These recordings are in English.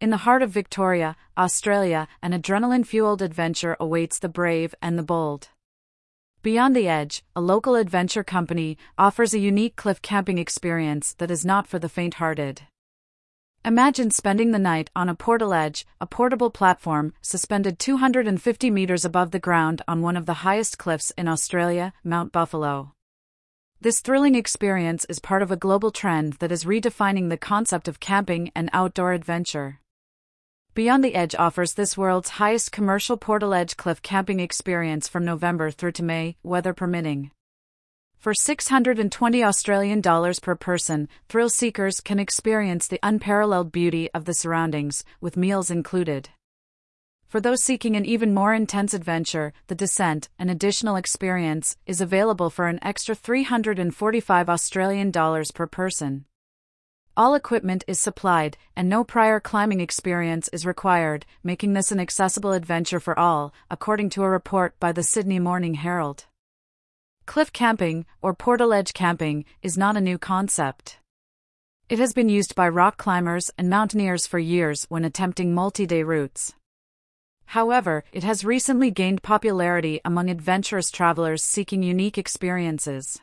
In the heart of Victoria, Australia, an adrenaline fueled adventure awaits the brave and the bold. Beyond the Edge, a local adventure company, offers a unique cliff camping experience that is not for the faint hearted. Imagine spending the night on a portaledge, a portable platform suspended 250 meters above the ground on one of the highest cliffs in Australia, Mount Buffalo. This thrilling experience is part of a global trend that is redefining the concept of camping and outdoor adventure. Beyond the Edge offers this world's highest commercial Portaledge cliff camping experience from November through to May, weather permitting. For 620 Australian dollars per person, thrill seekers can experience the unparalleled beauty of the surroundings, with meals included. For those seeking an even more intense adventure, the descent, an additional experience, is available for an extra 345 Australian dollars per person. All equipment is supplied, and no prior climbing experience is required, making this an accessible adventure for all, according to a report by the Sydney Morning Herald. Cliff camping, or portaledge camping, is not a new concept. It has been used by rock climbers and mountaineers for years when attempting multi day routes. However, it has recently gained popularity among adventurous travelers seeking unique experiences.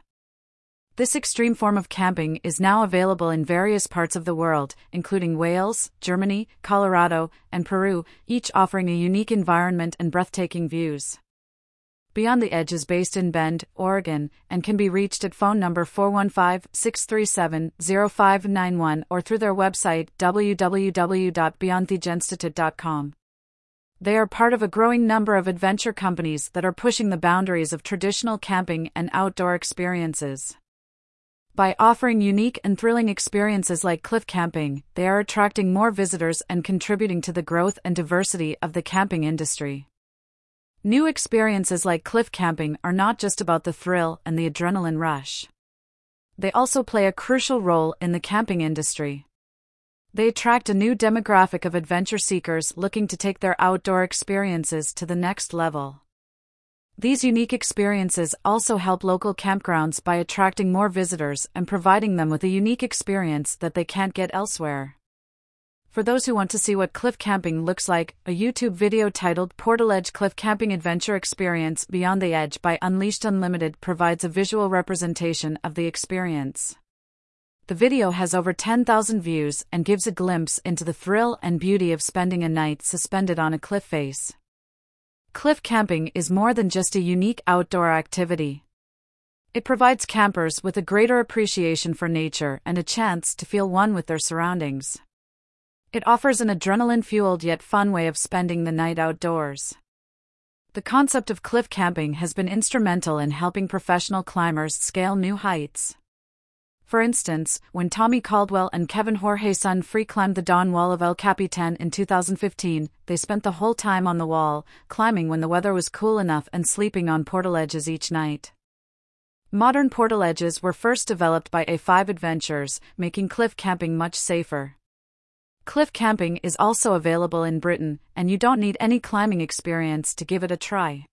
This extreme form of camping is now available in various parts of the world, including Wales, Germany, Colorado, and Peru, each offering a unique environment and breathtaking views. Beyond the Edge is based in Bend, Oregon, and can be reached at phone number 415 637 0591 or through their website www.beyondthegeinstitute.com. They are part of a growing number of adventure companies that are pushing the boundaries of traditional camping and outdoor experiences. By offering unique and thrilling experiences like cliff camping, they are attracting more visitors and contributing to the growth and diversity of the camping industry. New experiences like cliff camping are not just about the thrill and the adrenaline rush. They also play a crucial role in the camping industry. They attract a new demographic of adventure seekers looking to take their outdoor experiences to the next level. These unique experiences also help local campgrounds by attracting more visitors and providing them with a unique experience that they can't get elsewhere. For those who want to see what cliff camping looks like, a YouTube video titled Portal Edge Cliff Camping Adventure Experience Beyond the Edge by Unleashed Unlimited provides a visual representation of the experience. The video has over 10,000 views and gives a glimpse into the thrill and beauty of spending a night suspended on a cliff face. Cliff camping is more than just a unique outdoor activity. It provides campers with a greater appreciation for nature and a chance to feel one with their surroundings. It offers an adrenaline fueled yet fun way of spending the night outdoors. The concept of cliff camping has been instrumental in helping professional climbers scale new heights. For instance, when Tommy Caldwell and Kevin Jorgeson free climbed the Dawn Wall of El Capitan in 2015, they spent the whole time on the wall, climbing when the weather was cool enough and sleeping on portaledges each night. Modern portaledges were first developed by A5 Adventures, making cliff camping much safer. Cliff camping is also available in Britain, and you don't need any climbing experience to give it a try.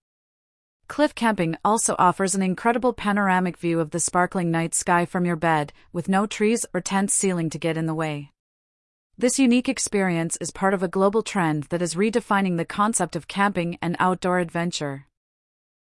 Cliff camping also offers an incredible panoramic view of the sparkling night sky from your bed, with no trees or tent ceiling to get in the way. This unique experience is part of a global trend that is redefining the concept of camping and outdoor adventure.